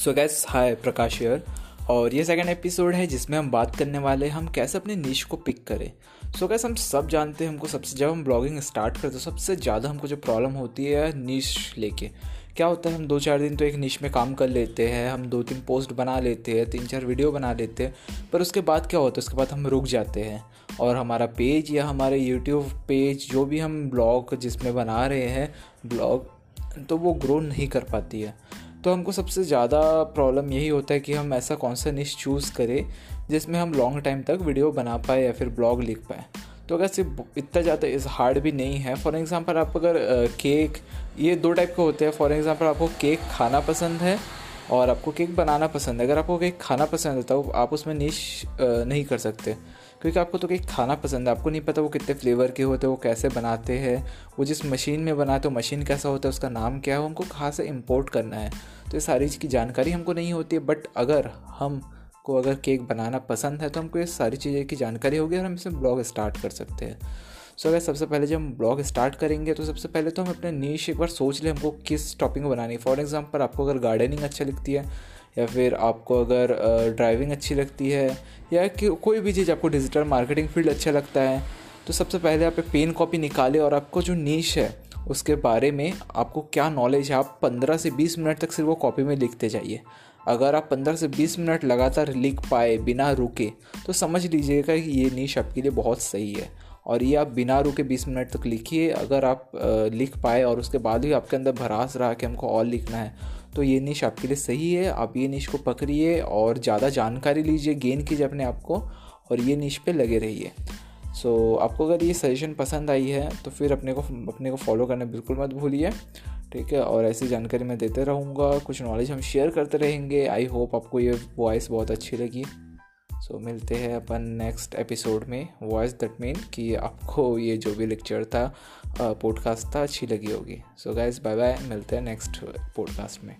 सो gas हाय प्रकाश यर और ये second episode है जिसमें हम बात करने वाले हैं, हम कैसे अपने नीच को पिक करें। सो so गैस हम सब जानते हैं हमको सबसे, जब हम ब्लॉगिंग स्टार्ट करते हैं, सबसे ज़्यादा हमको जो प्रॉब्लम होती है नीच लेके। क्या होता है, हम दो चार दिन तो एक निश में काम कर लेते हैं, हम दो तीन पोस्ट बना लेते हैं, तीन चार वीडियो बना लेते हैं, पर उसके बाद क्या होता है, उसके बाद हम रुक जाते हैं। और हमारा पेज या हमारे यूट्यूब पेज जो भी हम ब्लॉग जिसमें बना रहे हैं ब्लॉग तो वो ग्रो नहीं कर पाती है। तो हमको सबसे ज़्यादा प्रॉब्लम यही होता है कि हम ऐसा कौन सा निश चूज़ करें, जिसमें हम लॉन्ग टाइम तक वीडियो बना पाए या फिर ब्लॉग लिख पाए। तो अगर सिर्फ़ इतना ज़्यादा इस हार्ड भी नहीं है फॉर एग्ज़ाम्पल आप अगर केक ये दो टाइप के होते हैं। फॉर एग्ज़ाम्पल आपको केक खाना पसंद है और आपको केक बनाना पसंद है। अगर आपको केक खाना पसंद है तो आप उसमें निश नहीं कर सकते। क्योंकि आपको तो केक खाना पसंद है, आपको नहीं पता वो कितने फ्लेवर के होते हैं, वो कैसे बनाते हैं। वो जिस मशीन में बनाते हो मशीन कैसा होता है, उसका नाम क्या है, वो हमको कहाँ से इम्पोर्ट करना है। तो ये सारी चीज़ की जानकारी हमको नहीं होती है बट अगर हम को अगर केक बनाना पसंद है तो हमको ये सारी चीज़ें की जानकारी होगी और हम इसे ब्लॉग स्टार्ट कर सकते हैं। सो अगर सबसे पहले जब हम ब्लॉग स्टार्ट करेंगे तो सबसे पहले तो हम अपने नीच एक बार सोच लें हमको किस टॉपिक में बनानी फॉर एग्ज़ाम्पल आपको अगर गार्डनिंग अच्छा लगती है या फिर आपको अगर ड्राइविंग अच्छी लगती है, या कि कोई भी चीज़ आपको डिजिटल मार्केटिंग फ़ील्ड अच्छा लगता है तो सबसे पहले आप एक पेन कॉपी निकालें और आपको जो नीच है, उसके बारे में आपको क्या नॉलेज है, आप पंद्रह से बीस मिनट तक सिर्फ़ वो कॉपी में लिखते जाइए। अगर आप पंद्रह से बीस मिनट लगातार लिख पाए, बिना रुके तो समझ लीजिएगा कि ये नीच आपके लिए बहुत सही है। और ये आप बिना रुके बीस मिनट तक लिखिए। अगर आप लिख पाए और उसके बाद भी आपके अंदर भरास रहा कि हमको और लिखना है तो ये निश आपके लिए सही है। आप ये निश को पकड़िए और ज़्यादा जानकारी लीजिए गेन कीजिए अपने आप को और ये निश पे लगे रहिए। सो so, आपको अगर ये सजेशन पसंद आई है तो फिर अपने को अपने को फॉलो करना बिल्कुल मत भूलिए ठीक है? और ऐसी जानकारी मैं देते रहूँगा कुछ नॉलेज हम शेयर करते रहेंगे। आई होप आपको ये वॉइस बहुत अच्छी लगी। सो so, मिलते हैं अपन नेक्स्ट एपिसोड में। वॉइस दैट मीन कि आपको ये जो भी लेक्चर था पॉडकास्ट था अच्छी लगी होगी। सो गाइज़ बाय बाय मिलते हैं नेक्स्ट पॉडकास्ट में।